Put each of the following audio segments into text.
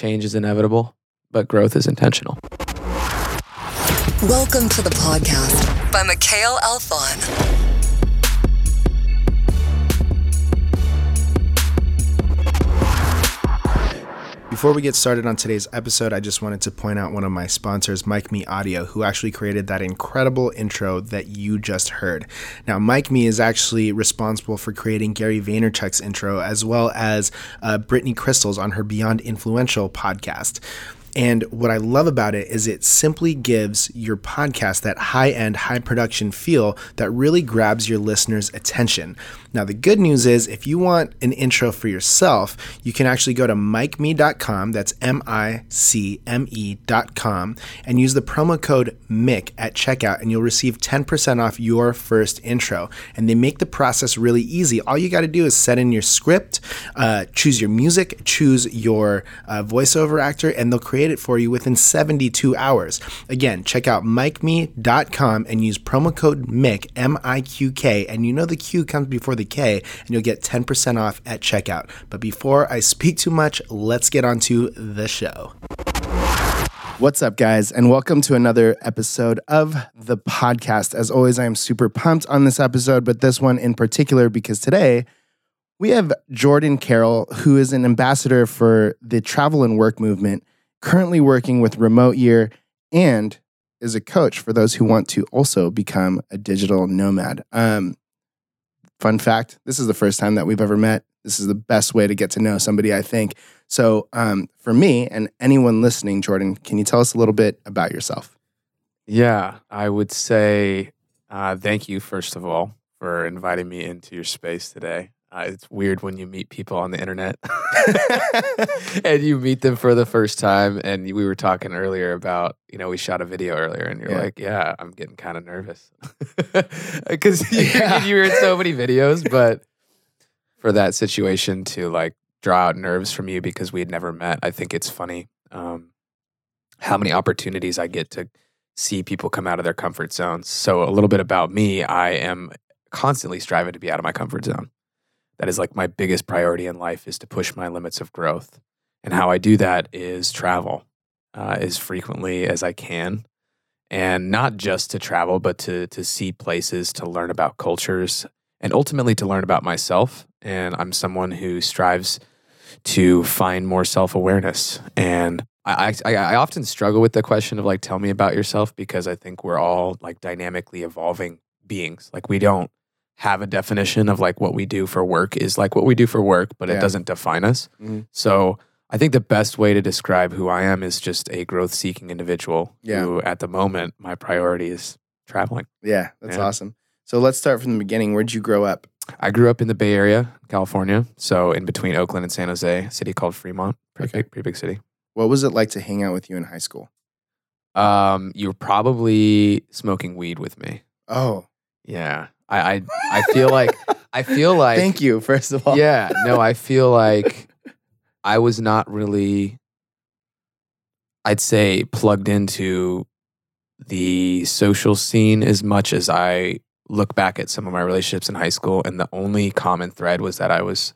change is inevitable, but growth is intentional. Welcome to the podcast by Mikhail Alfon. Before we get started on today's episode, I just wanted to point out one of my sponsors, MicMe Audio, who actually created that incredible intro that you just heard. Now, MicMe is actually responsible for creating Gary Vaynerchuk's intro as well as uh, Brittany Krystle's on her Beyond Influential podcast. And what I love about it is it simply gives your podcast that high end, high production feel that really grabs your listeners' attention. Now, the good news is if you want an intro for yourself, you can actually go to micme.com, that's M I C M E.com, and use the promo code MIQK at checkout, and you'll receive 10% off your first intro. And they make the process really easy. All you got to do is set in your script, uh, choose your music, choose your uh, voiceover actor, and they'll create it for you within 72 hours. Again, check out micme.com and use promo code MIQK, M I Q K, and you know the Q comes before the K, and you'll get 10% off at checkout. But before I speak too much, let's get on to the show. What's up, guys, and welcome to another episode of the podcast. As always, I am super pumped on this episode, but this one in particular because today we have Jordan Carroll, who is an ambassador for the travel and work movement, currently working with Remote Year and is a coach for those who want to also become a digital nomad. Um, fun fact this is the first time that we've ever met. This is the best way to get to know somebody, I think. So, um, for me and anyone listening, Jordan, can you tell us a little bit about yourself? Yeah, I would say uh, thank you, first of all, for inviting me into your space today. Uh, it's weird when you meet people on the internet and you meet them for the first time. And we were talking earlier about, you know, we shot a video earlier, and you're Yeah. like, "Yeah, I'm getting kind of nervous because you, Yeah. you were in so many videos." But for that situation to like draw out nerves from you because we had never met, I think it's funny um, how many opportunities I get to see people come out of their comfort zones. So a little bit about me: I am constantly striving to be out of my comfort zone that is like my biggest priority in life is to push my limits of growth. And how i do that is travel uh, as frequently as i can. And not just to travel but to to see places to learn about cultures and ultimately to learn about myself. And i'm someone who strives to find more self-awareness. And I, I, I often struggle with the question of like tell me about yourself because i think we're all like dynamically evolving beings. Like we don't have a definition of like what we do for work is like what we do for work, but Yeah. it doesn't define us. Mhm. So I think the best way to describe who I am is just a growth seeking individual Yeah. who at the moment my priority is traveling. Yeah, that's Yeah. awesome. So let's start from the beginning. Where'd you grow up? I grew up in the Bay Area, California. So in between Oakland and San Jose, a city called Fremont. Pretty Okay. big, pretty big city. What was it like to hang out with you in high school? Um, you were probably smoking weed with me. Oh, Yeah. I I, I feel like I feel like thank you, first of all. yeah no i feel like i was not really i'd say plugged into the social scene as much as i look back at some of my relationships in high school and the only common thread was that i was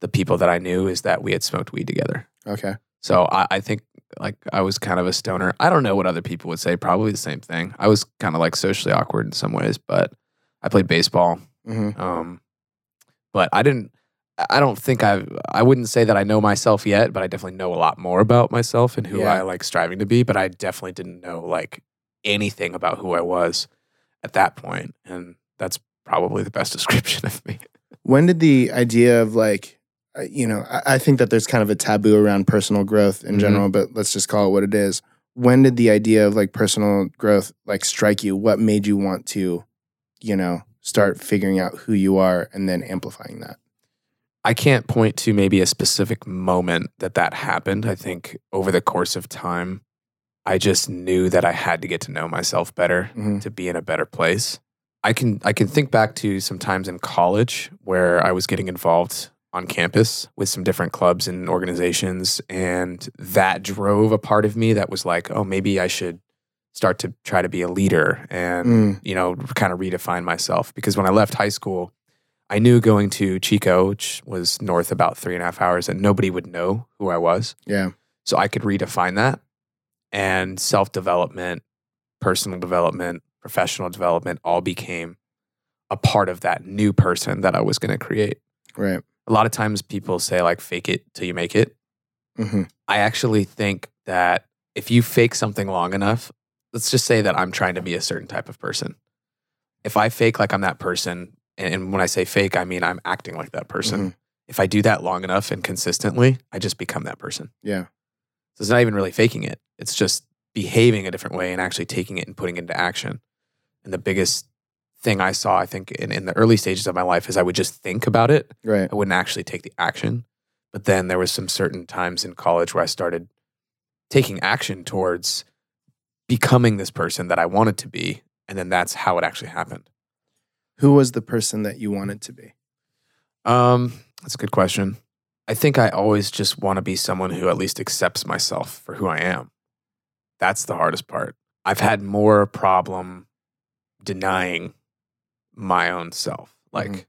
the people that i knew is that we had smoked weed together Okay. so i, I think like i was kind of a stoner i don't know what other people would say probably the same thing i was kind of like socially awkward in some ways but i played baseball hmm um, but I didn't. I don't think I. I wouldn't say that I know myself yet, but I definitely know a lot more about myself and who Yeah. I like striving to be. But I definitely didn't know like anything about who I was at that point, and that's probably the best description of me. When did the idea of like, uh, you know, I, I think that there's kind of a taboo around personal growth in Mhm. general, but let's just call it what it is. When did the idea of like personal growth like strike you? What made you want to, you know, start figuring out who you are and then amplifying that? I can't point to maybe a specific moment that that happened. I think over the course of time, I just knew that I had to get to know myself better Mhm. to be in a better place. I can I can think back to some times in college where I was getting involved on campus with some different clubs and organizations and that drove a part of me that was like, oh, maybe I should start to try to be a leader and Mm. you know kind of redefine myself because when I left high school, I knew going to Chico, which was north about three and a half hours, and nobody would know who I was. Yeah. So I could redefine that and self development, personal development, professional development all became a part of that new person that I was going to create. Right. A lot of times people say, like, fake it till you make it. hmm I actually think that if you fake something long enough, let's just say that I'm trying to be a certain type of person. If I fake like I'm that person, and, when I say fake, I mean I'm acting like that person. Mhm. If I do that long enough and consistently, I just become that person. Yeah. So it's not even really faking it. It's just behaving a different way and actually taking it and putting it into action. And the biggest thing I saw, I think, in, in the early stages of my life is I would just think about it Right. I wouldn't actually take the action. But then there was some certain times in college where I started taking action towards becoming this person that I wanted to be. And then that's how it actually happened. Who was the person that you wanted to be? Um, that's a good question. I think I always just want to be someone who at least accepts myself for who I am. That's the hardest part. I've had more problem denying my own self, like Mhm.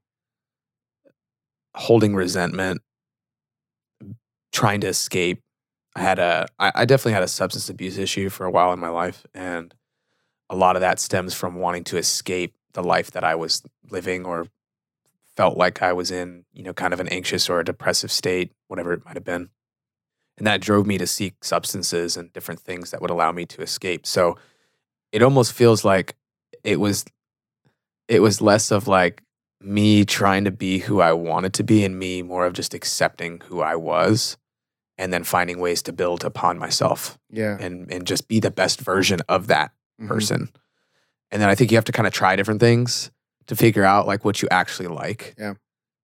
holding resentment, trying to escape. I had a, I, I definitely had a substance abuse issue for a while in my life, and a lot of that stems from wanting to escape the life that I was living or felt like I was in, you know, kind of an anxious or a depressive state, whatever it might have been. And that drove me to seek substances and different things that would allow me to escape. So it almost feels like it was it was less of like me trying to be who I wanted to be and me more of just accepting who I was and then finding ways to build upon myself Yeah. and and just be the best version of that Mhm. person. And then I think you have to kind of try different things to figure out like what you actually like. Yeah.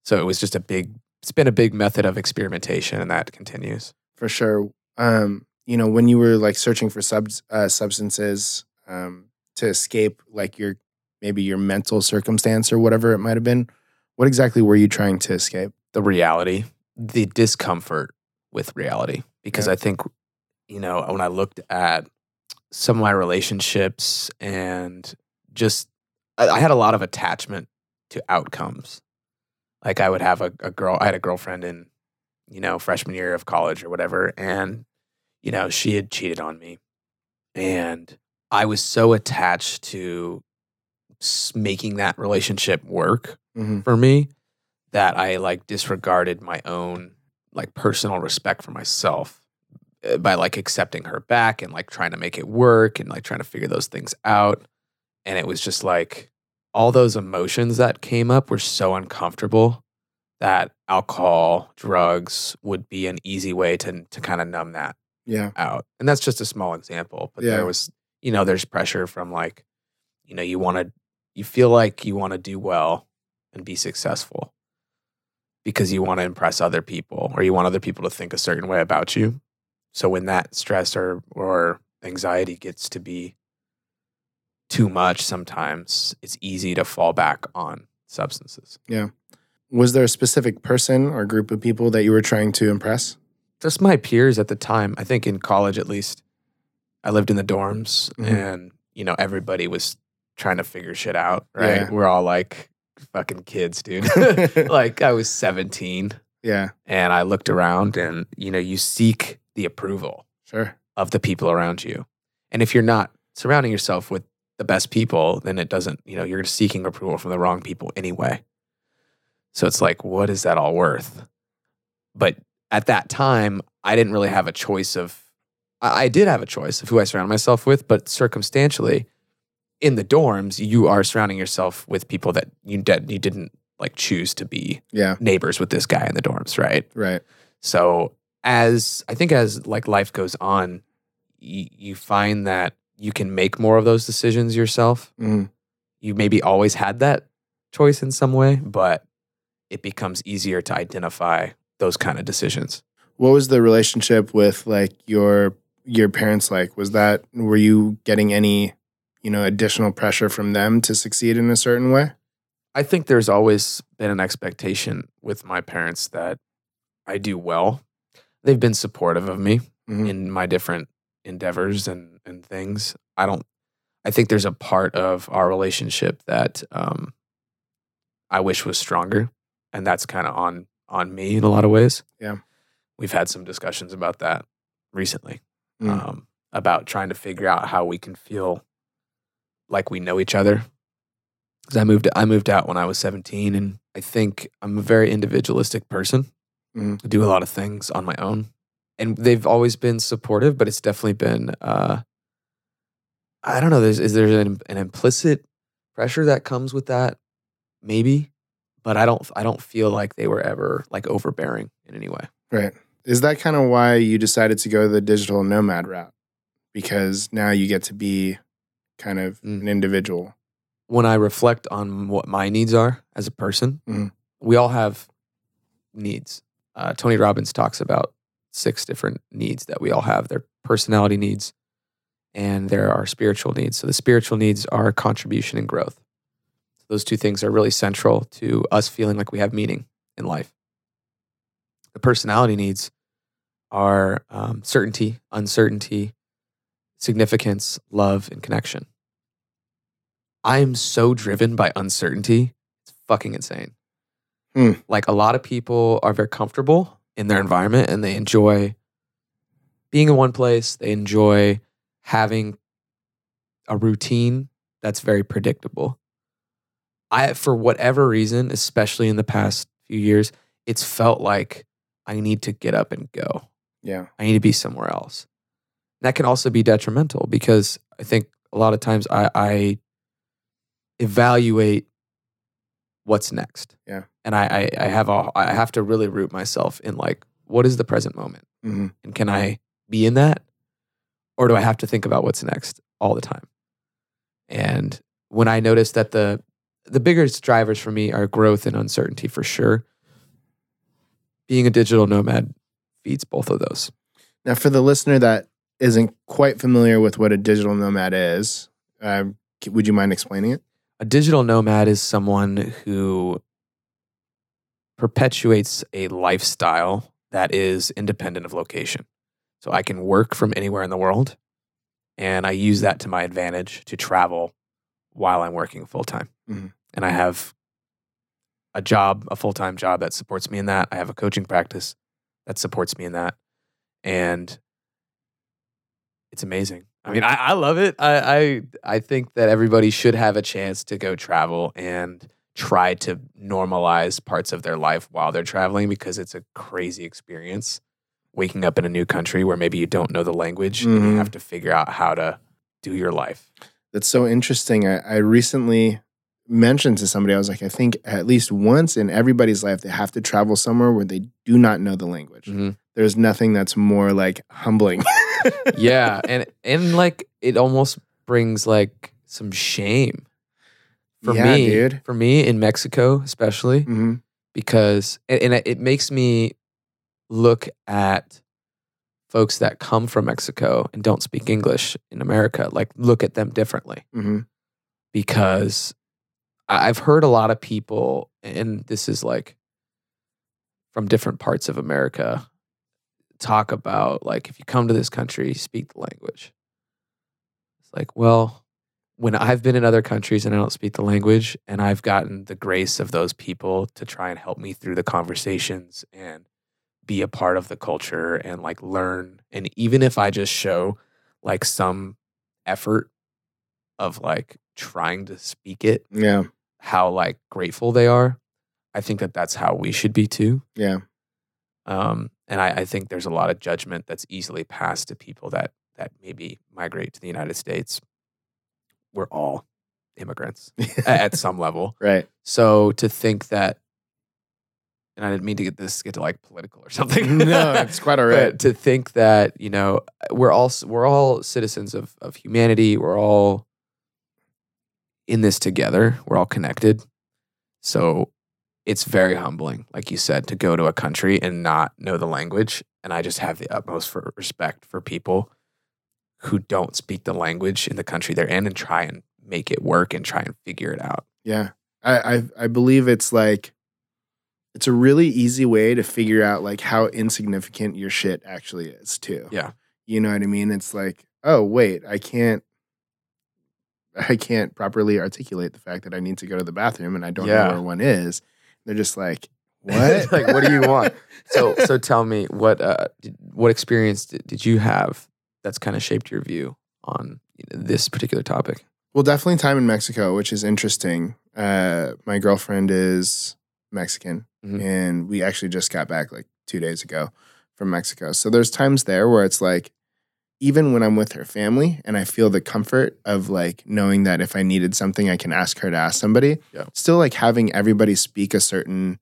So it was just a big it's been a big method of experimentation and that continues. For sure. Um, you know, when you were like searching for sub uh, substances um, to escape like your maybe your mental circumstance or whatever it might have been, what exactly were you trying to escape? The reality, the discomfort with reality. Because Yeah. I think, you know, when I looked at some of my relationships and just I, I had a lot of attachment to outcomes. Like I would have a, a girl I had a girlfriend in, you know, freshman year of college or whatever, and you know, she had cheated on me. And I was so attached to making that relationship work Mm-hmm. for me that I like disregarded my own like personal respect for myself uh, by like accepting her back and like trying to make it work and like trying to figure those things out. And it was just like all those emotions that came up were so uncomfortable that alcohol, drugs would be an easy way to to kind of numb that Yeah. out. And that's just a small example, but Yeah. there was, you know, there's pressure from like, you know, you want to, you feel like you want to do well and be successful because you want to impress other people or you want other people to think a certain way about you. So when that stress or, or anxiety gets to be too much, sometimes it's easy to fall back on substances. Yeah. Was there a specific person or group of people that you were trying to impress? just my peers at the time. I think in college, at least, I lived in the dorms, Mhm. and you know everybody was trying to figure shit out. Right? Yeah. We're all like fucking kids, dude. like I was seventeen, yeah. and I looked around, and you know you seek the approval Sure. of the people around you, and if you're not surrounding yourself with the best people, then it doesn't. You know you're seeking approval from the wrong people anyway. So it's like, what is that all worth? But at that time, I didn't really have a choice of. I, I did have a choice of who I surround myself with, but circumstantially, in the dorms, you are surrounding yourself with people that you did, you didn't like choose to be Yeah. neighbors with this guy in the dorms, right? Right. So as I think as like life goes on, you, you find that you can make more of those decisions yourself. Mhm. You maybe always had that choice in some way, but it becomes easier to identify those kind of decisions. What was the relationship with like your your parents like? Was that were you getting any, you know, additional pressure from them to succeed in a certain way? I think there's always been an expectation with my parents that I do well. They've been supportive of me Mhm. in my different endeavors and, and things. I don't, I think there's a part of our relationship that um, I wish was stronger. And that's kind of on, on me in a lot of ways. Yeah. We've had some discussions about that. recently Mm. um, about trying to figure out how we can feel like we know each other. Because I moved, I moved out when I was 17, and I think I'm a very individualistic person. Mhm. I do a lot of things on my own, and they've always been supportive, but it's definitely been, uh, I don't know. There's is there an, an implicit pressure that comes with that? Maybe, but I don't. I don't feel like they were ever like overbearing in any way. Right. Is that kind of why you decided to go the digital nomad route? Because now you get to be kind of Mm. an individual. when I reflect on what my needs are as a person, Mhm. we all have needs. Uh, Tony Robbins talks about six different needs that we all have. They're personality needs, and there are spiritual needs. So the spiritual needs are contribution and growth. Those two things are really central to us feeling like we have meaning in life. The personality needs are um, certainty, uncertainty, significance, love, and connection. I am so driven by uncertainty. It's fucking insane. Hmm. Like a lot of people are very comfortable in their environment and they enjoy being in one place. They enjoy having a routine that's very predictable. I, for whatever reason, especially in the past few years, it's felt like I need to get up and go. Yeah. I need to be somewhere else. That can also be detrimental because I think a lot of times I, I evaluate what's next. Yeah. And I, I, I have a I have to really root myself in like what is the present moment? hmm And can I be in that? Or do I have to think about what's next all the time? And when I notice that the the biggest drivers for me are growth and uncertainty for sure. Being a digital nomad feeds both of those. Now, for the listener that isn't quite familiar with what a digital nomad is, uh, would you mind explaining it? A digital nomad is someone who perpetuates a lifestyle that is independent of location. So I can work from anywhere in the world and I use that to my advantage to travel while I'm working full time. Mhm. And I have a job, a full time job that supports me in that. I have a coaching practice that supports me in that. And it's amazing. I mean, I, I love it. I, I I think that everybody should have a chance to go travel and try to normalize parts of their life while they're traveling because it's a crazy experience. Waking up in a new country where maybe you don't know the language and you Mhm. have to figure out how to do your life. That's so interesting. I, I recently mentioned to somebody, I was like, I think at least once in everybody's life, they have to travel somewhere where they do not know the language. Mhm. There's nothing that's more like humbling. yeah, and and like it almost brings like some shame for Yeah, me, dude. for me in Mexico especially. hmm because and, and it makes me look at folks that come from Mexico and don't speak English in America, like look at them differently hmm because I've heard a lot of people, and this is like from different parts of America, talk about like if you come to this country, speak the language. It's like, well, when I've been in other countries and I don't speak the language, and I've gotten the grace of those people to try and help me through the conversations and be a part of the culture and like learn. And even if I just show like some effort of like trying to speak it, Yeah. how like grateful they are. I think that that's how we should be too. Yeah. Um, and I, I think there's a lot of judgment that's easily passed to people that that maybe migrate to the United States. We're all immigrants at some level. Right. So to think that, and I didn't mean to get this get to like political or something. no, it's quite all right. But to think that you know we're all we're all citizens of of humanity. We're all in this together. We're all connected. So it's very humbling, like you said, to go to a country and not know the language. And I just have the utmost for respect for people who don't speak the language in the country they're in and try and make it work and try and figure it out. Yeah. I, I I believe it's like it's a really easy way to figure out like how insignificant your shit actually is too. Yeah. You know what I mean? It's like, oh wait, I can't I can't properly articulate the fact that I need to go to the bathroom and I don't Yeah. know where one is. They're just like, What? like, what do you want? So, so tell me what uh, did, what experience did, did you have that's kind of shaped your view on this particular topic? Well, definitely time in Mexico, which is interesting. Uh, my girlfriend is Mexican, Mhm. and we actually just got back like two days ago from Mexico. So there's times there where it's like, even when I'm with her family, and I feel the comfort of like knowing that if I needed something, I can ask her to ask somebody. Yeah. Still, like having everybody speak a certain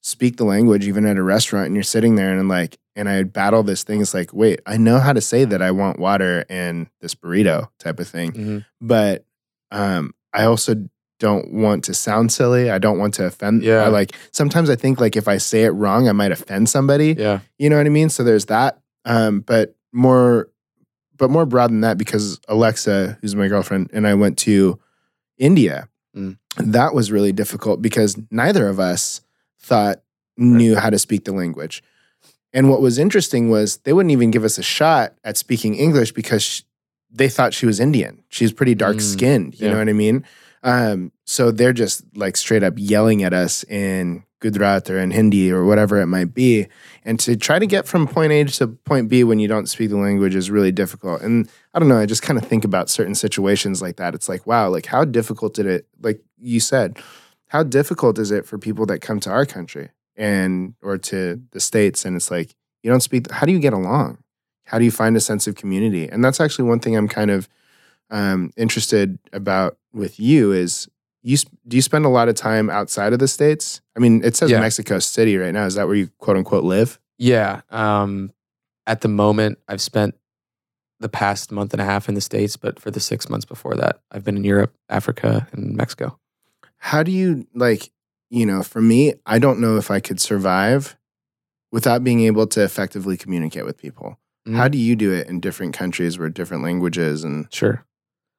speak the language, even at a restaurant, and you're sitting there and I'm like, and I battle this thing. It's like, wait, I know how to say that I want water and this burrito type of thing Mm-hmm. but um, I also don't want to sound silly. I don't want to offend. Yeah. I like sometimes I think like if I say it wrong, I might offend somebody. Yeah. You know what I mean? So there's that. Um, but more, but more broad than that, because Alexa, who's my girlfriend, and I went to India. Mm. That was really difficult because neither of us thought knew how to speak the language. And what was interesting was they wouldn't even give us a shot at speaking English because sh they thought she was Indian. She's pretty dark Mm, skinned. You yeah. know what I mean? Um, so they're just like straight up yelling at us in Gujarat or in Hindi or whatever it might be. And to try to get from point A to point B when you don't speak the language is really difficult. And I don't know, I just kind of think about certain situations like that. It's like, wow, like how difficult did it, like you said, how difficult is it for people that come to our country and or to the States? And it's like, you don't speak, how do you get along? How do you find a sense of community? And that's actually one thing I'm kind of um, interested about with you is you sp- do you spend a lot of time outside of the states? I mean, it says Yeah. Mexico City right now. Is that where you quote unquote live? Yeah. Um, at the moment, I've spent the past month and a half in the States, but for the six months before that, I've been in Europe, Africa, and Mexico. How do you like? You know, for me, I don't know if I could survive without being able to effectively communicate with people. Mhm. How do you do it in different countries where different languages and Sure.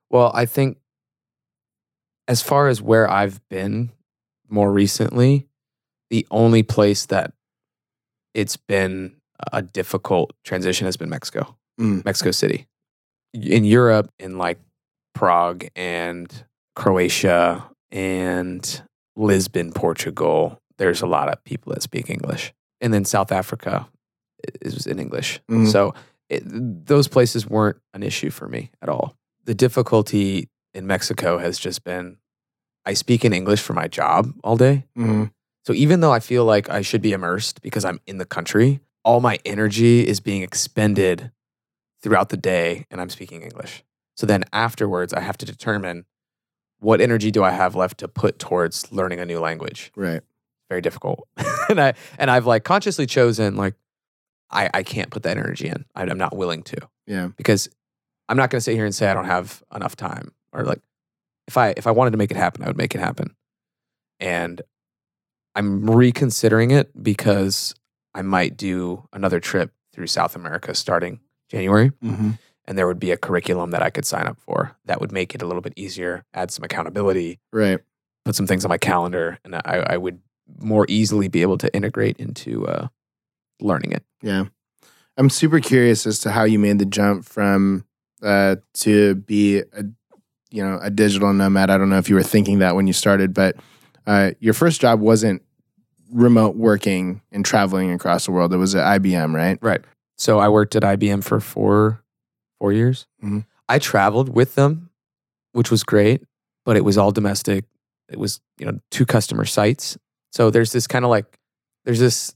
Well, I think as far as where I've been more recently, the only place that it's been a difficult transition has been Mexico, Mm. Mexico City. In Europe, in like Prague and Croatia and Lisbon, Portugal, there's a lot of people that speak English. And then South Africa is in English. Mhm. So it, those places weren't an issue for me at all. The difficulty in Mexico has just been I speak in English for my job all day. Mhm. So even though I feel like I should be immersed because I'm in the country, all my energy is being expended throughout the day and I'm speaking English. So then afterwards, I have to determine what energy do I have left to put towards learning a new language. right? Very difficult. and I and I've like consciously chosen like I, I can't put that energy in. I, I'm not willing to Yeah, because I'm not going to sit here and say I don't have enough time or like if I if I wanted to make it happen, I would make it happen. And I'm reconsidering it because I might do another trip through South America starting January hmm and there would be a curriculum that I could sign up for that would make it a little bit easier, add some accountability, right. put some things on my calendar and I, I would more easily be able to integrate into uh, learning it. Yeah. I'm super curious as to how you made the jump from uh, to be a you know a digital nomad. I don't know if you were thinking that when you started, but uh, your first job wasn't remote working and traveling across the world. It was at IBM, right? Right. So I worked at IBM for four four years. Mhm. I traveled with them, which was great, but it was all domestic. It was you know two customer sites. So there's this kind of like there's this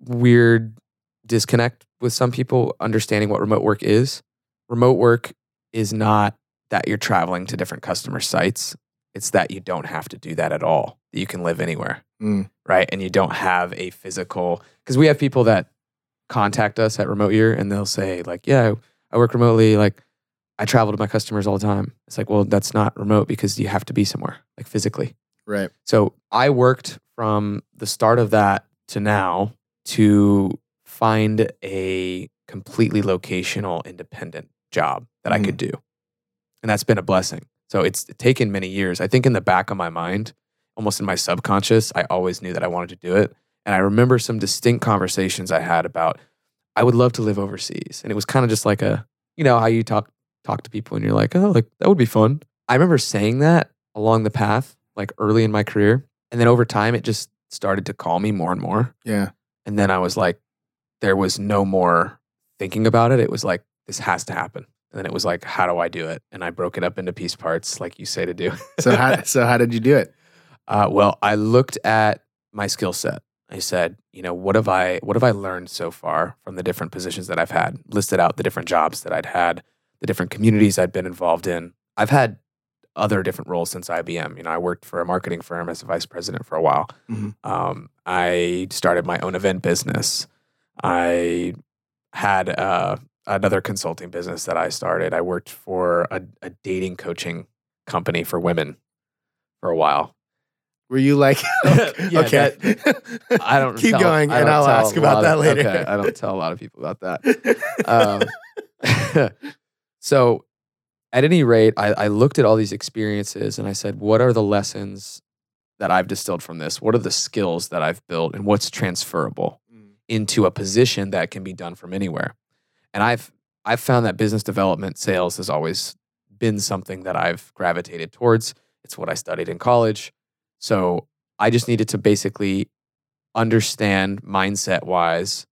weird disconnect with some people understanding what remote work is. Remote work is not that you're traveling to different customer sites. It's that you don't have to do that at all. That you can live anywhere Mm. right? And you don't have a physical because we have people that contact us at Remote Year and they'll say like, "Yeah, I work remotely. Like, I travel to my customers all the time." It's like, well, that's not remote because you have to be somewhere, like physically. Right. So I worked from the start of that to now to find a completely locational independent job that I could do. And that's been a blessing. So it's taken many years. I think in the back of my mind, almost in my subconscious, I always knew that I wanted to do it. And I remember some distinct conversations I had about I would love to live overseas. And it was kind of just like a, you know, how you talk talk to people and you're like, "Oh, like that would be fun." I remember saying that along the path like early in my career. And then over time, it just started to call me more and more. Yeah. And then I was like, there was no more thinking about it. It was like, this has to happen. And then it was like, how do I do it? And I broke it up into piece parts, like you say to do. So how so how did you do it? Uh, well, I looked at my skill set. I said, you know, what have I what have I learned so far from the different positions that I've had? Listed out the different jobs that I'd had, the different communities I'd been involved in. I've had other different roles since IBM. You know, I worked for a marketing firm as a vice president for a while. Mhm. Um, I started my own event business. I had uh, another consulting business that I started. I worked for a, a dating coaching company for women for a while. Were you like Yeah, okay? I don't keep tell- going, and don't I'll ask about that of- later. Okay, I don't tell a lot of people about that. Um, so, at any rate, I, I looked at all these experiences and I said, what are the lessons that I've distilled from this? What are the skills that I've built, and what's transferable Mm. into a position that can be done from anywhere? And I've I've found that business development sales has always been something that I've gravitated towards. It's what I studied in college. So I just needed to basically understand mindset wise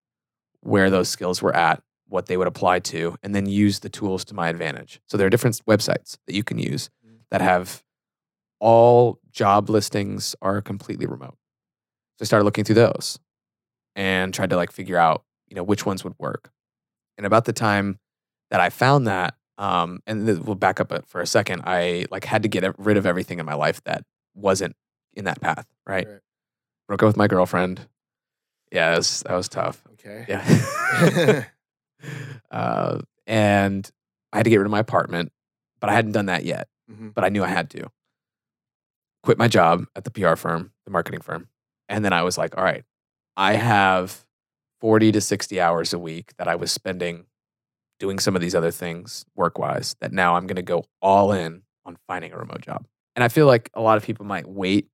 where those skills were at, what they would apply to, and then use the tools to my advantage. So there are different websites that you can use mm-hmm. that have all job listings are completely remote. So I started looking through those and tried to like figure out, you know, which ones would work. And about the time that I found that, um, and th- we'll back up for a second, I like had to get rid of everything in my life that wasn't in that path, right? Right. Broke up with my girlfriend. Yeah, that was, that was tough. Okay. Yeah. uh, and I had to get rid of my apartment, but I hadn't done that yet. Mhm. But I knew I had to. Quit my job at the PR firm, the marketing firm. And then I was like, all right, I have 40 to 60 hours a week that I was spending doing some of these other things work wise that now I'm going to go all in on finding a remote job. And I feel like a lot of people might wait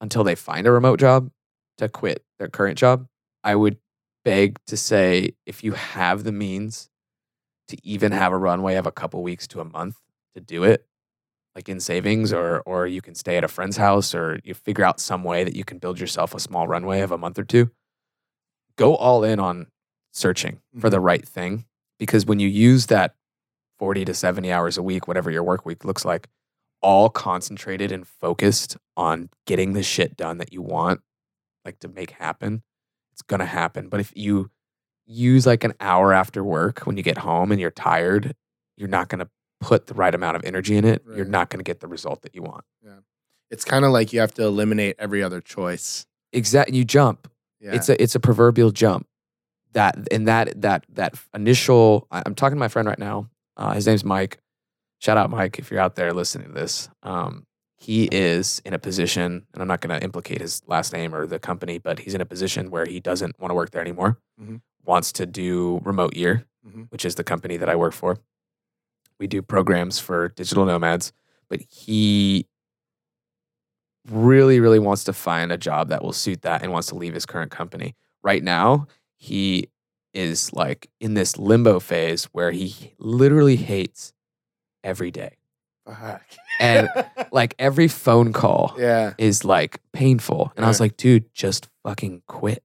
until they find a remote job to quit their current job. I would beg to say if you have the means to even have a runway of a couple weeks to a month to do it, like in savings, or or you can stay at a friend's house, or you figure out some way that you can build yourself a small runway of a month or two. Go all in on searching for the mm-hmm. right thing because when you use that 40 to 70 hours a week, whatever your work week looks like, all concentrated and focused on getting the shit done that you want, like to make happen, it's gonna happen. But if you use like an hour after work when you get home and you're tired, you're not gonna put the right amount of energy in it. You're not gonna get the result that you want. Yeah. It's kind of like you have to eliminate every other choice. Exactly. You jump. Yeah. It's a it's a proverbial jump. That and that that that initial. I'm talking to my friend right now. Uh, his name's Mike. Shout out Mike if you're out there listening to this. Um, he is in a position, and I'm not going to implicate his last name or the company, but he's in a position where he doesn't want to work there anymore. Mhm. Wants to do remote year, Mhm. which is the company that I work for. We do programs for digital nomads, but he really, really wants to find a job that will suit that and wants to leave his current company. Right now, he is like in this limbo phase where he literally hates every day. Fuck. And like every phone call yeah. is like painful. And I was like, dude, just fucking quit.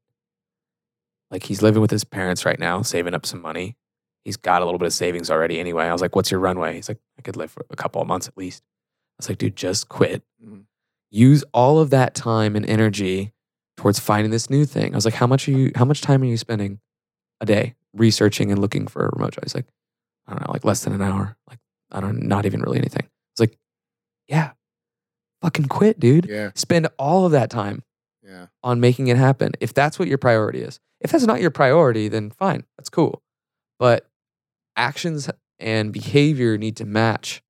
Like he's living with his parents right now, saving up some money. He's got a little bit of savings already anyway. I was like, what's your runway? He's like, I could live for a couple of months at least. I was like, dude, just quit. Mhm. Use all of that time and energy towards finding this new thing. I was like, how much are you how much time are you spending a day researching and looking for a remote job? He's like, I don't know, like less than an hour. Like, I don't not even really anything. It's like, yeah, fucking quit, dude. Yeah. Spend all of that time Yeah. on making it happen. If that's what your priority is. If that's not your priority, then fine, that's cool. But actions and behavior need to match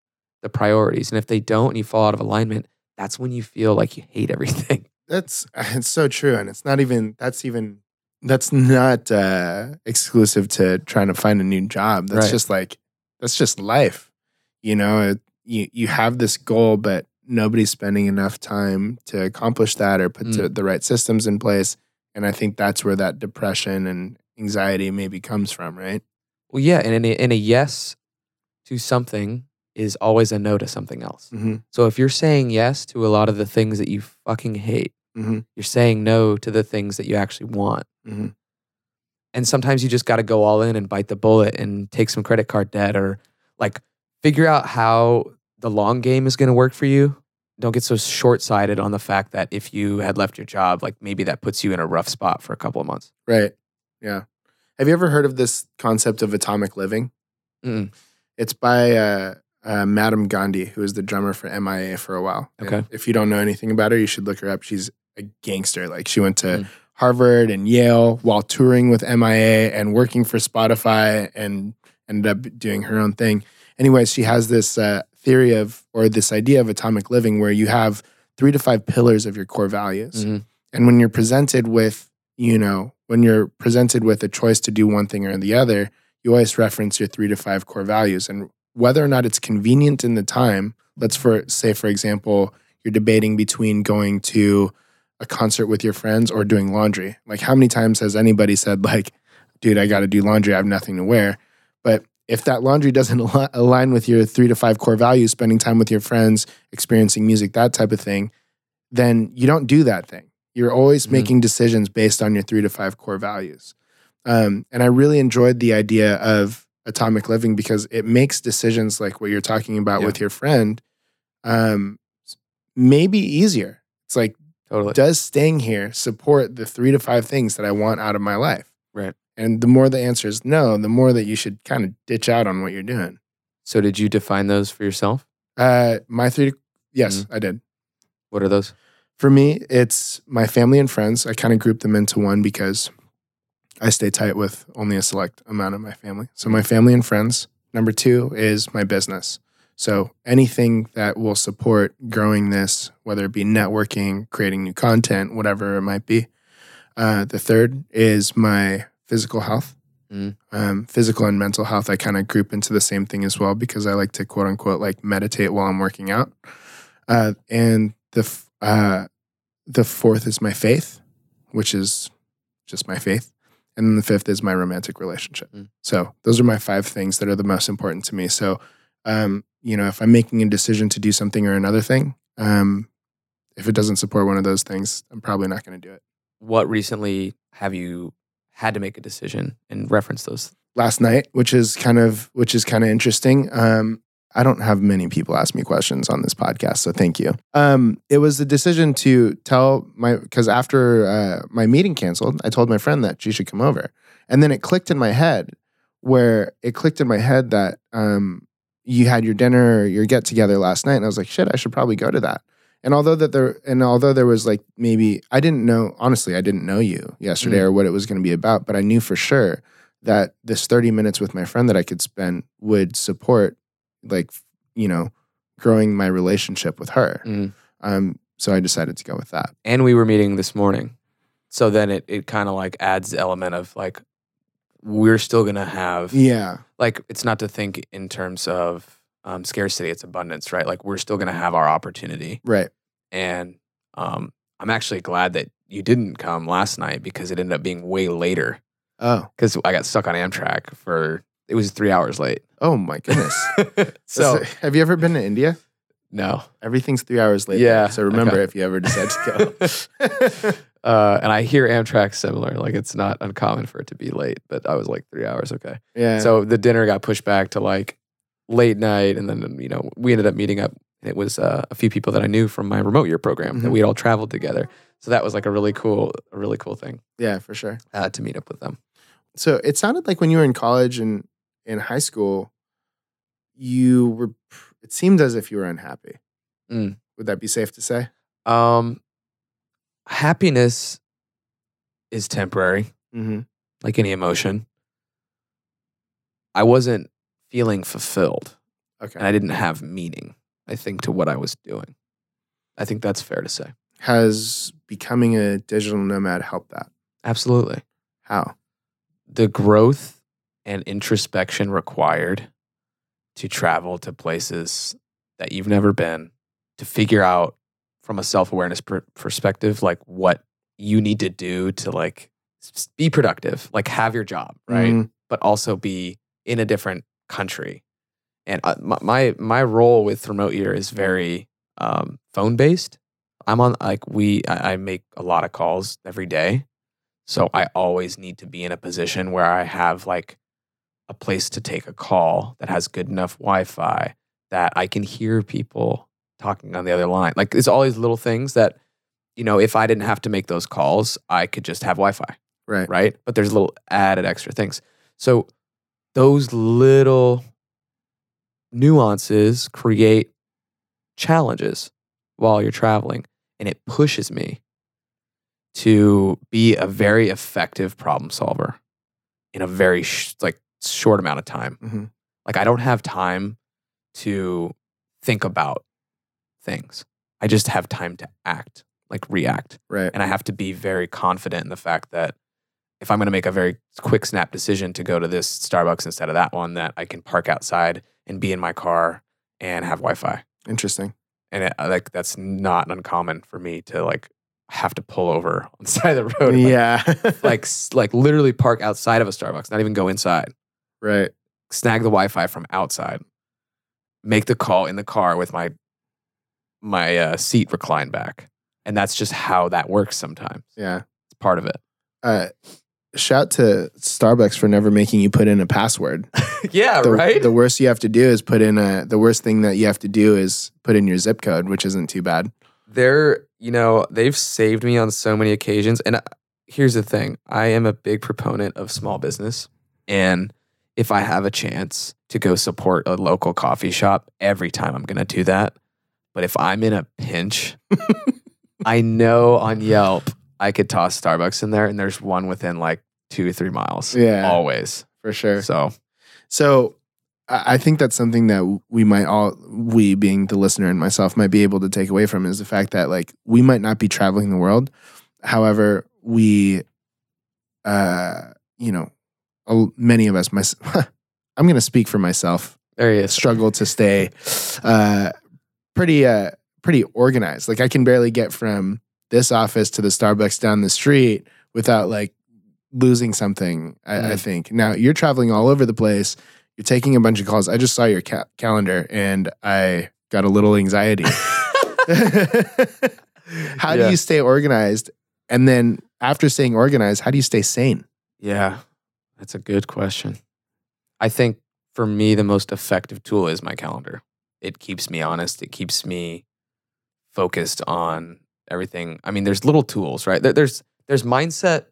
the priorities. And if they don't and you fall out of alignment, that's when you feel like you hate everything. That's it's so true, and it's not even. That's even. That's not uh, exclusive to trying to find a new job. That's Right. just like that's just life. You know, it, you you have this goal, but nobody's spending enough time to accomplish that or put Mm. to the right systems in place. And I think that's where that depression and anxiety maybe comes from, right? Well, yeah, and in a, and a yes to something is always a no to something else. Mm-hmm. So if you're saying yes to a lot of the things that you fucking hate, Mhm. You're saying no to the things that you actually want. Mhm. And sometimes you just got to go all in and bite the bullet and take some credit card debt or like figure out how the long game is going to work for you. Don't get so short sighted on the fact that if you had left your job, like maybe that puts you in a rough spot for a couple of months. Right. Yeah. Have you ever heard of this concept of atomic living? Mm-mm. It's by uh, uh, Madame Gandhi, who was the drummer for MIA for a while. And Okay. if you don't know anything about her, you should look her up. She's a gangster. Like she went to Mm. Harvard and Yale while touring with MIA and working for Spotify and ended up doing her own thing. Anyways, she has this uh, theory of or this idea of atomic living where you have three to five pillars of your core values. Mhm. And when you're presented with, you know, when you're presented with a choice to do one thing or the other, you always reference your three to five core values. And whether or not it's convenient in the time, let's for say, for example, you're debating between going to a concert with your friends or doing laundry. Like how many times has anybody said, like, dude, I gotta do laundry, I have nothing to wear. But if that laundry doesn't al- align with your three to five core values, spending time with your friends, experiencing music, that type of thing, then you don't do that thing. You're always Mhm. making decisions based on your three to five core values. Um, and I really enjoyed the idea of atomic living because it makes decisions like what you're talking about Yeah. with your friend um, maybe easier. It's like, Totally. does staying here support the three to five things that I want out of my life? Right. And the more the answer is no, the more that you should kind of ditch out on what you're doing. So did you define those for yourself? Uh, my three, yes, I did. What are those? For me, it's my family and friends. I kind of group them into one because I stay tight with only a select amount of my family. So, my family and friends. Number two is my business. So, anything that will support growing this, whether it be networking, creating new content, whatever it might be. Uh, the third is my physical health. Mm. Um, physical and mental health, I kind of group into the same thing as well because I like to quote unquote like meditate while I'm working out. Uh, and the f- uh, the fourth is my faith, which is just my faith, and then the fifth is my romantic relationship. Mm. So those are my five things that are the most important to me. So, um, you know, if I'm making a decision to do something or another thing, um, if it doesn't support one of those things, I'm probably not going to do it. What recently have you had to make a decision and reference those? Last night, which is kind of which is kind of interesting. Um, I don't have many people ask me questions on this podcast, so thank you. Um, it was the decision to tell my because after uh, my meeting canceled, I told my friend that she should come over, and then it clicked in my head where it clicked in my head that um, you had your dinner or your get together last night, and I was like, shit, I should probably go to that. And although that there and although there was like maybe I didn't know honestly, I didn't know you yesterday Mm. or what it was going to be about, but I knew for sure that this 30 minutes with my friend that I could spend would support like you know growing my relationship with her. Mm. Um so I decided to go with that. And we were meeting this morning. So then it, it kind of like adds the element of like, we're still going to have, Yeah. like, it's not to think in terms of um, scarcity, it's abundance, right? Like, we're still going to have our opportunity. Right. And um, I'm actually glad that you didn't come last night because it ended up being way later Oh. because I got stuck on Amtrak for, it was three hours late. Oh my goodness. so, have you ever been to India? no. Everything's 3 hours late. Yeah. So remember okay. if you ever decide to go. Uh, and I hear Amtrak similar. Like, it's not uncommon for it to be late, but I was like three hours. Okay. yeah. So the dinner got pushed back to like late night, and then you know we ended up meeting up. And it was uh, a few people that I knew from my remote year program that Mhm. we had all traveled together. So that was like a really cool, a really cool thing yeah, for sure. uh, to meet up with them. So it sounded like when you were in college and in high school, you were. It seemed as if you were unhappy. Mm. Would that be safe to say? Um, happiness is temporary, Mm-hmm. like any emotion. I wasn't feeling fulfilled, Okay. and I didn't have meaning. I think to what I was doing. I think that's fair to say. Has becoming a digital nomad helped that? Absolutely. How? the growth and introspection required to travel to places that you've never been to figure out from a self-awareness per- perspective like what you need to do to like be productive like have your job right Mhm. but also be in a different country and uh, my, my my role with remote year is very um, phone based I'm on like we I, I make a lot of calls every day. So I always need to be in a position where I have like a place to take a call that has good enough Wi-Fi that I can hear people talking on the other line. Like it's all these little things that, you know, if I didn't have to make those calls, I could just have Wi-Fi, Right. right? But there's little added extra things. So those little nuances create challenges while you're traveling and it pushes me to be a very effective problem solver in a very sh- like short amount of time hmm like i don't have time to think about things i just have time to act like react Right. and i have to be very confident in the fact that if i'm going to make a very quick snap decision to go to this starbucks instead of that one that i can park outside and be in my car and have wi-fi Interesting. and it, like that's not uncommon for me to like have to pull over on the side of the road. and, like, yeah. like like literally park outside of a Starbucks, not even go inside. Right. Snag the Wi-Fi from outside. Make the call in the car with my my uh, seat reclined back, and that's just how that works. Sometimes Yeah. it's part of it. Uh, shout to Starbucks for never making you put in a password. yeah, the, right. The worst you have to do is put in a. The worst thing that you have to do is put in your zip code, which isn't too bad. they're you know they've saved me on so many occasions and uh, here's the thing i am a big proponent of small business and if i have a chance to go support a local coffee shop every time i'm going to do that but if i'm in a pinch i know on yelp i could toss starbucks in there and there's one within like two or three miles Yeah. always For sure. so So I think that's something that we might all, we being the listener and myself, might be able to take away from is the fact that like we might not be traveling the world. However, we, uh, you know, many of us, my, I'm going to speak for myself, there he is struggle to stay uh, pretty, uh, pretty organized. Like I can barely get from this office to the Starbucks down the street without like losing something. I, I Mm. think now you're traveling all over the place. You're taking a bunch of calls. I just saw your ca- calendar and I got a little anxiety. how do you stay organized? And then after staying organized, how do you stay sane? Yeah, that's a good question. I think for me, the most effective tool is my calendar. It keeps me honest. It keeps me focused on everything. I mean, there's little tools, right? There's there's mindset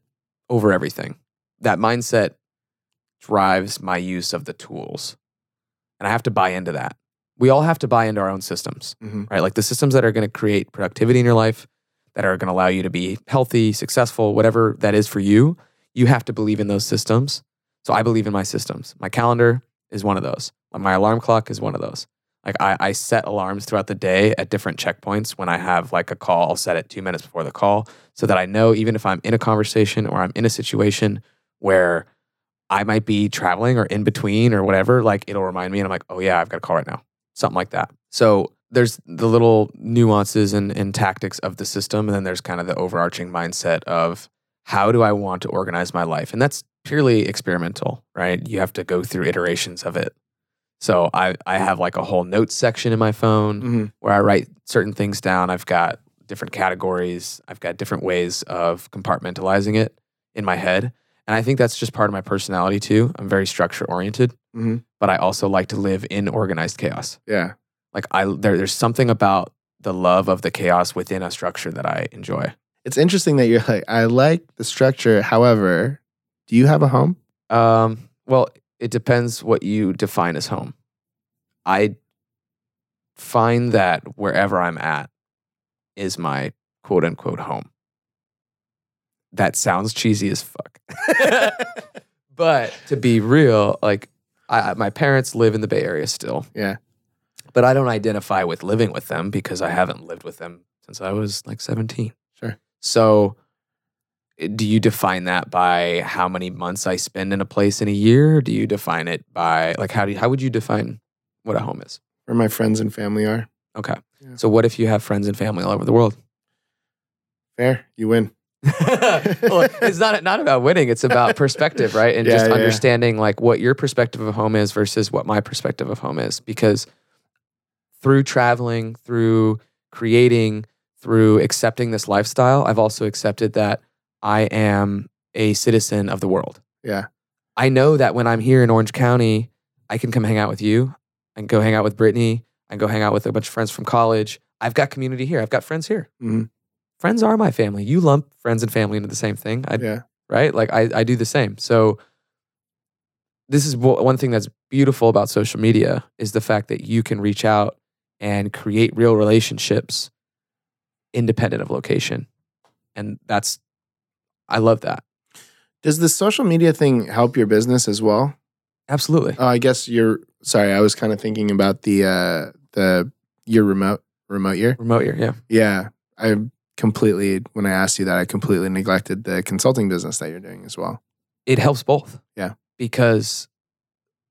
over everything. That mindset drives my use of the tools, and I have to buy into that. We all have to buy into our own systems Mhm. right? Like the systems that are going to create productivity in your life, that are going to allow you to be healthy, successful, whatever that is for you, you have to believe in those systems. So I believe in my systems. My calendar is one of those. My alarm clock is one of those. Like I, I set alarms throughout the day at different checkpoints. When I have like a call, I'll set it two minutes before the call so that I know even if I'm in a conversation or I'm in a situation where I might be traveling or in between or whatever, like it'll remind me and I'm like, oh yeah, I've got a call right now. Something like that. So there's the little nuances and, and tactics of the system. And then there's kind of the overarching mindset of how do I want to organize my life? And that's purely experimental, right? You have to go through iterations of it. So I, I have like a whole notes section in my phone Mhm. where I write certain things down. I've got different categories. I've got different ways of compartmentalizing it in my head. And I think that's just part of my personality too. I'm very structure oriented, Mhm. but I also like to live in organized chaos. Yeah. Like I there, there's something about the love of the chaos within a structure that I enjoy. It's interesting that you're like, I like the structure. However, do you have a home? Um, well, it depends what you define as home. I find that wherever I'm at is my quote unquote home. That sounds cheesy as fuck. but to be real, like I, I- my parents live in the Bay Area still. Yeah. But I don't identify with living with them because I haven't lived with them since I was like 17. So do you define that by how many months I spend in a place in a year? Do you define it by like how do you, how would you define what a home is? Where my friends and family are. Okay. Yeah. So what if you have friends and family all over the world? Fair. You win. well, it's not not about winning. It's about perspective, right? And Yeah, just yeah. understanding like what your perspective of home is versus what my perspective of home is. Because through traveling, through creating, through accepting this lifestyle, I've also accepted that I am a citizen of the world. Yeah. I know that when I'm here in Orange County, I can come hang out with you. I can go hang out with Brittany. I can go hang out with a bunch of friends from college. I've got community here. I've got friends here. Mhm. Friends are my family. You lump friends and family into the same thing. I, Yeah. right? Like I, I do the same. So this is one thing that's beautiful about social media is the fact that you can reach out and create real relationships independent of location. And that's I love that. Does the social media thing help your business as well? Absolutely. Oh, I guess you're sorry. I was kind of thinking about the uh the your remote remote year. Remote year, yeah. Yeah, I completely when I asked you that, I completely neglected the consulting business that you're doing as well. It helps both. Yeah. Because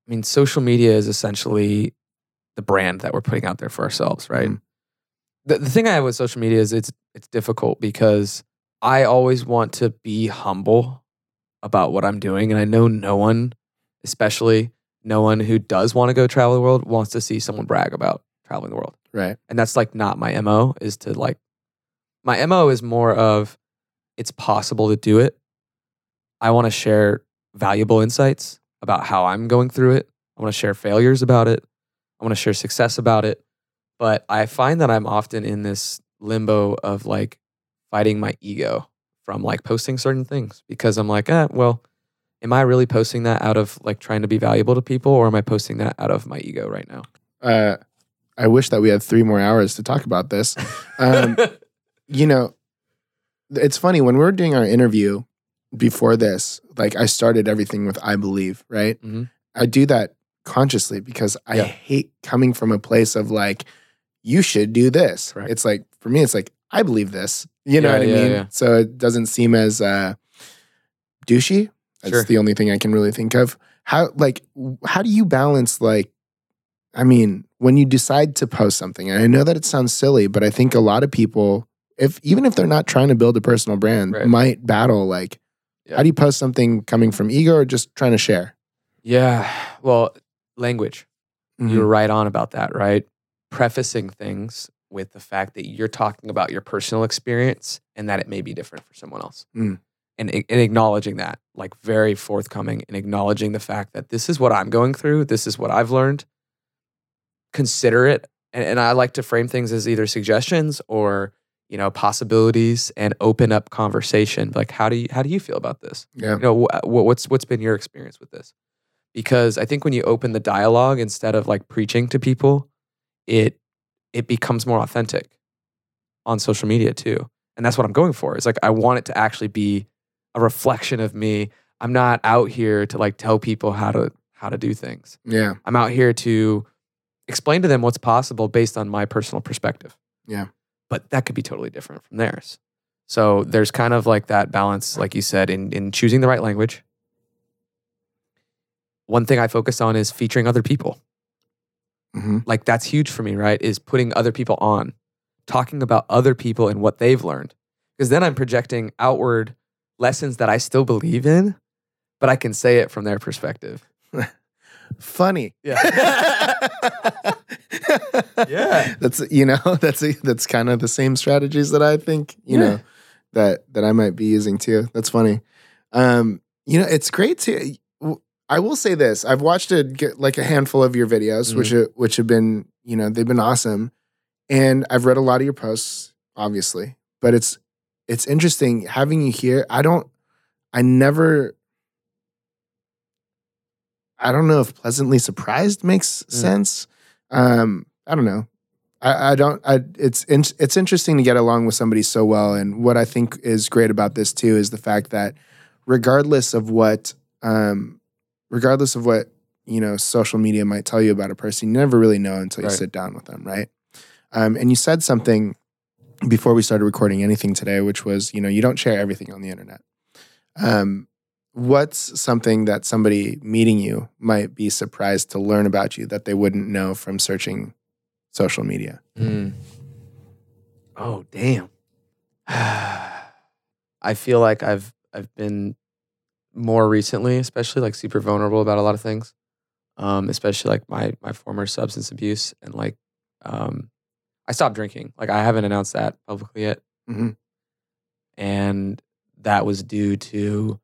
I mean social media is essentially the brand that we're putting out there for ourselves, right? Mhm. The the thing I have with social media is it's it's difficult because I always want to be humble about what I'm doing. And I know no one, especially no one who does want to go travel the world, wants to see someone brag about traveling the world. Right. And that's like not my MO, is to like, my MO is more of it's possible to do it. I want to share valuable insights about how I'm going through it. I want to share failures about it. I want to share success about it. But I find that I'm often in this limbo of like fighting my ego from like posting certain things because I'm like, eh, well, am I really posting that out of like trying to be valuable to people or am I posting that out of my ego right now? Uh, I wish that we had three more hours to talk about this. Um, you know, it's funny when we were doing our interview before this. Like I started everything with "I believe," right? Mhm. I do that consciously because I Yeah. hate coming from a place of like, you should do this. Correct. It's like for me, it's like I believe this. You know Yeah, what I yeah, mean? yeah. So it doesn't seem as uh, douchey. That's Sure. the only thing I can really think of. How like how do you balance like I mean, when you decide to post something, and I know that it sounds silly, but I think a lot of people, if even if they're not trying to build a personal brand, Right. might battle like, how do you post something coming from ego or just trying to share? yeah. Well, language. Mm-hmm. You're right on about that, right? Prefacing things with the fact that you're talking about your personal experience and that it may be different for someone else. Mm. And, and acknowledging that, like very forthcoming and acknowledging the fact that this is what I'm going through, this is what I've learned. Consider it. And, and I like to frame things as either suggestions or, you know, possibilities and open up conversation. Like, how do you, how do you feel about this? Yeah. you know wh- wh- what's what's been your experience with this because i think when you open the dialogue instead of like preaching to people it it becomes more authentic on social media too and that's what i'm going for it's like i want it to actually be a reflection of me i'm not out here to like tell people how to how to do things Yeah. i'm out here to explain to them what's possible based on my personal perspective Yeah. but that could be totally different from theirs so there's kind of like that balance, like you said, in in choosing the right language. One thing I focus on is featuring other people. Hmm Like that's huge for me, right? Is putting other people on, talking about other people and what they've learned. Because then I'm projecting outward lessons that I still believe in, but I can say it from their perspective. Funny. Yeah. Yeah. That's you know that's that's kind of the same strategies that I think you Yeah. know that that I might be using too. That's funny. Um, you know, it's great to. I will say this: I've watched a, like a handful of your videos, which Mm-hmm. are, which have been you know they've been awesome, and I've read a lot of your posts, obviously. But it's it's interesting having you here. I don't. I never. I don't know if pleasantly surprised makes Mm. sense. Um, I don't know. I, I don't. I, it's in, it's interesting to get along with somebody so well, and what I think is great about this too is the fact that regardless of what, um, regardless of what you know, social media might tell you about a person, you never really know until you Right. sit down with them, right? Um, and you said something before we started recording anything today, which was, you know, you don't share everything on the internet. Um, what's something that somebody meeting you might be surprised to learn about you that they wouldn't know from searching social media? Mm. Oh damn. I feel like I've I've been more recently, especially like super vulnerable about a lot of things. Um, especially like my my former substance abuse and like um I stopped drinking. Like I haven't announced that publicly yet, Mhm. and that was due to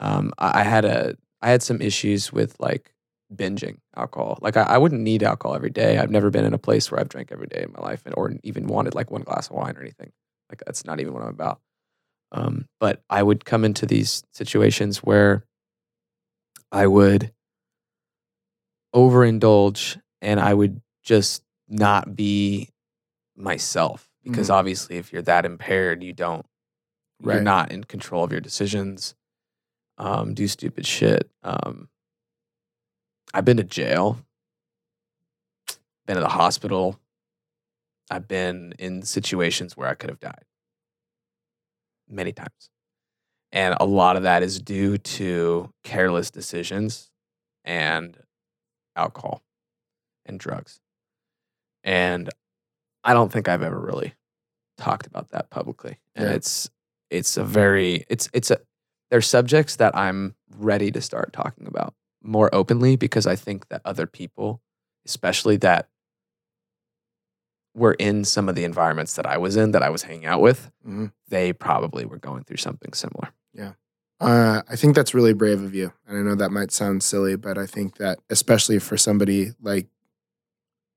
um, I, I had a I had some issues with like binging alcohol. Like I, I wouldn't need alcohol every day. I've never been in a place where I've drank every day in my life, and or even wanted like one glass of wine or anything. Like that's not even what I'm about. Um, but I would come into these situations where I would overindulge and I would just not be myself because Mhm. obviously if you're that impaired you don't you're not in control of your decisions um, do stupid shit. Um, i've been to jail been to the hospital. I've been in situations where i could have died many times and a lot of that is due to careless decisions and alcohol and drugs and I don't think I've ever really talked about that publicly. And Yeah. it's it's a very it's it's a they're subjects that I'm ready to start talking about more openly because I think that other people, especially that were in some of the environments that I was in that I was hanging out with, Mhm. they probably were going through something similar. Yeah. Uh, I think that's really brave of you. And I know that might sound silly, but I think that especially for somebody like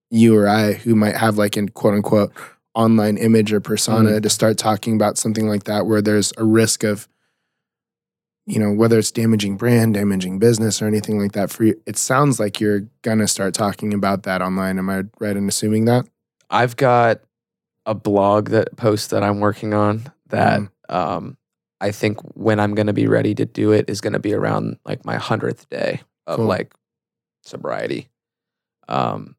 you or I who might have like an quote unquote online image or persona to start talking about something like that where there's a risk of you know whether it's damaging brand damaging business or anything like that for you it sounds like you're gonna start talking about that online am i right in assuming that I've got a blog that post that I'm working on that Mhm. um, I think when I'm going to be ready to do it is going to be around like my hundredth day of Cool. like sobriety, um,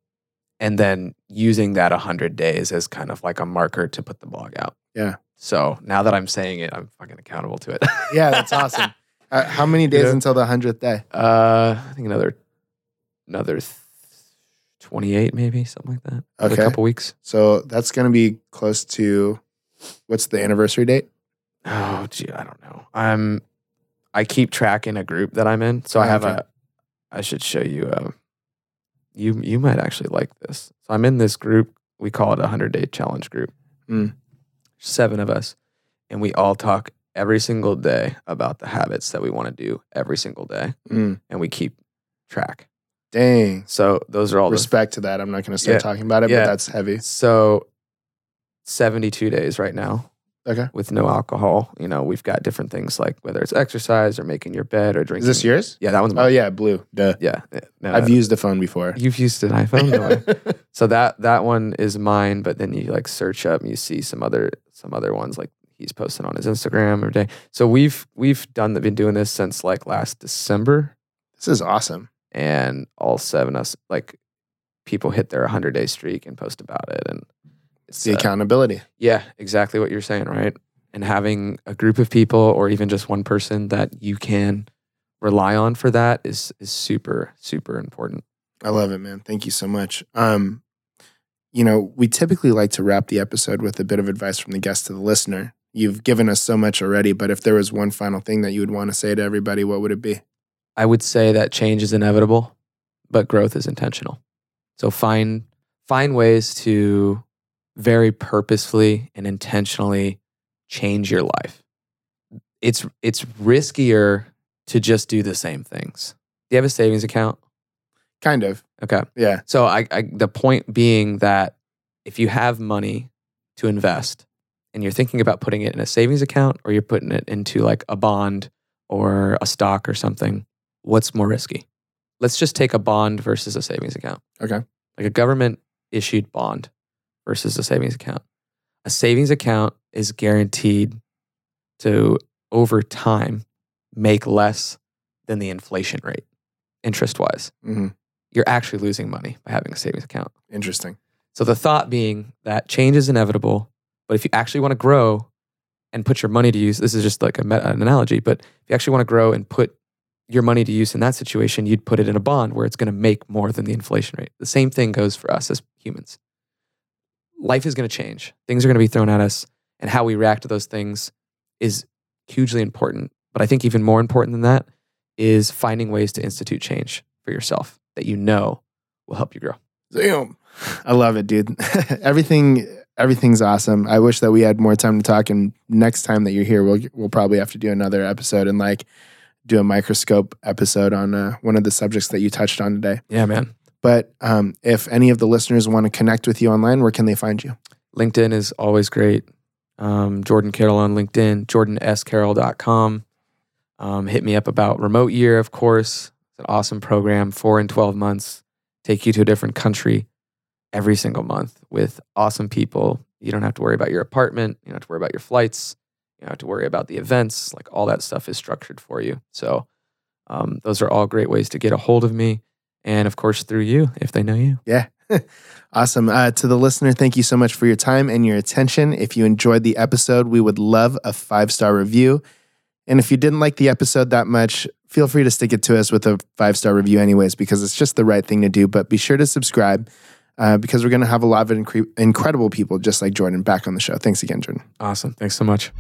and then using that hundred days as kind of like a marker to put the blog out. Yeah. So now that I'm saying it, I'm fucking accountable to it. yeah that's awesome uh, how many days Yeah. until the 100th day Uh, I think another another th- 28 maybe something like that. Okay. couple weeks. so that's gonna be close to what's the anniversary date Oh, gee, I don't know. I'm I keep track in a group that I'm in, so I have okay. a. I should show you. Um, you you might actually like this. So I'm in this group. We call it a hundred day challenge group. Mm. Seven of us, and we all talk every single day about the habits that we want to do every single day, Mm, and we keep track. Dang So those are all the respect to that. I'm not going to start Yeah. talking about it, Yeah. but that's heavy. So 72 days right now Okay. with no alcohol. You know, we've got different things like whether it's exercise or making your bed or drinking. Is this yours? Yeah, that one's Oh yeah, blue. Duh. yeah. No, I've used the phone before. you've used an iPhone. No so that that one is mine, but then you like search up and you see some other some other ones like he's posting on his Instagram every day. So we've we've done been doing this since like last December this is awesome. And all seven of us like people hit their 100 day streak and post about it and It's the uh, accountability. Yeah, exactly what you're saying, right? And having a group of people or even just one person that you can rely on for that is is super super important. I love it, man. Thank you so much. Um, you know, we typically like to wrap the episode with a bit of advice from the guest to the listener. You've given us so much already, but if there was one final thing that you would want to say to everybody, what would it be? I would say that change is inevitable, but growth is intentional. So find find ways to very purposefully and intentionally change your life. It's it's riskier to just do the same things. Do you have a savings account? Kind of. Okay. Yeah. So I, I the point being that if you have money to invest and you're thinking about putting it in a savings account or you're putting it into like a bond or a stock or something, what's more risky? Let's just take a bond versus a savings account. Okay. Like a government issued bond versus a savings account. A savings account is guaranteed to over time make less than the inflation rate interest wise hmm you're actually losing money by having a savings account. Interesting. So the thought being that change is inevitable, but if you actually want to grow and put your money to use, this is just like a meta, an analogy, but if you actually want to grow and put your money to use in that situation, you'd put it in a bond where it's going to make more than the inflation rate. The same thing goes for us as humans. Life is going to change. Things are going to be thrown at us, and how we react to those things is hugely important. But I think even more important than that is finding ways to institute change for yourself that you know will help you grow. Damn. I love it, dude. Everything everything's awesome. I wish that we had more time to talk and next time that you're here we'll we'll probably have to do another episode and like do a microscope episode on uh, one of the subjects that you touched on today. Yeah, man. But um, if any of the listeners want to connect with you online, where can they find you? LinkedIn is always great. Um, Jordan Carroll on LinkedIn, jordanscarroll.com. Um, hit me up about Remote Year, of course. It's an awesome program, four and 12 months, take you to a different country every single month with awesome people. You don't have to worry about your apartment. You don't have to worry about your flights. You don't have to worry about the events. Like all that stuff is structured for you. So um, those are all great ways to get a hold of me. And of course, through you, if they know you. Yeah. awesome. Uh, to the listener, thank you so much for your time and your attention. If you enjoyed the episode, we would love a five star review. And if you didn't like the episode that much, feel free to stick it to us with a five star review, anyways, because it's just the right thing to do. But be sure to subscribe uh, because we're going to have a lot of incre- incredible people just like Jordan back on the show. Thanks again, Jordan. Awesome. Thanks so much.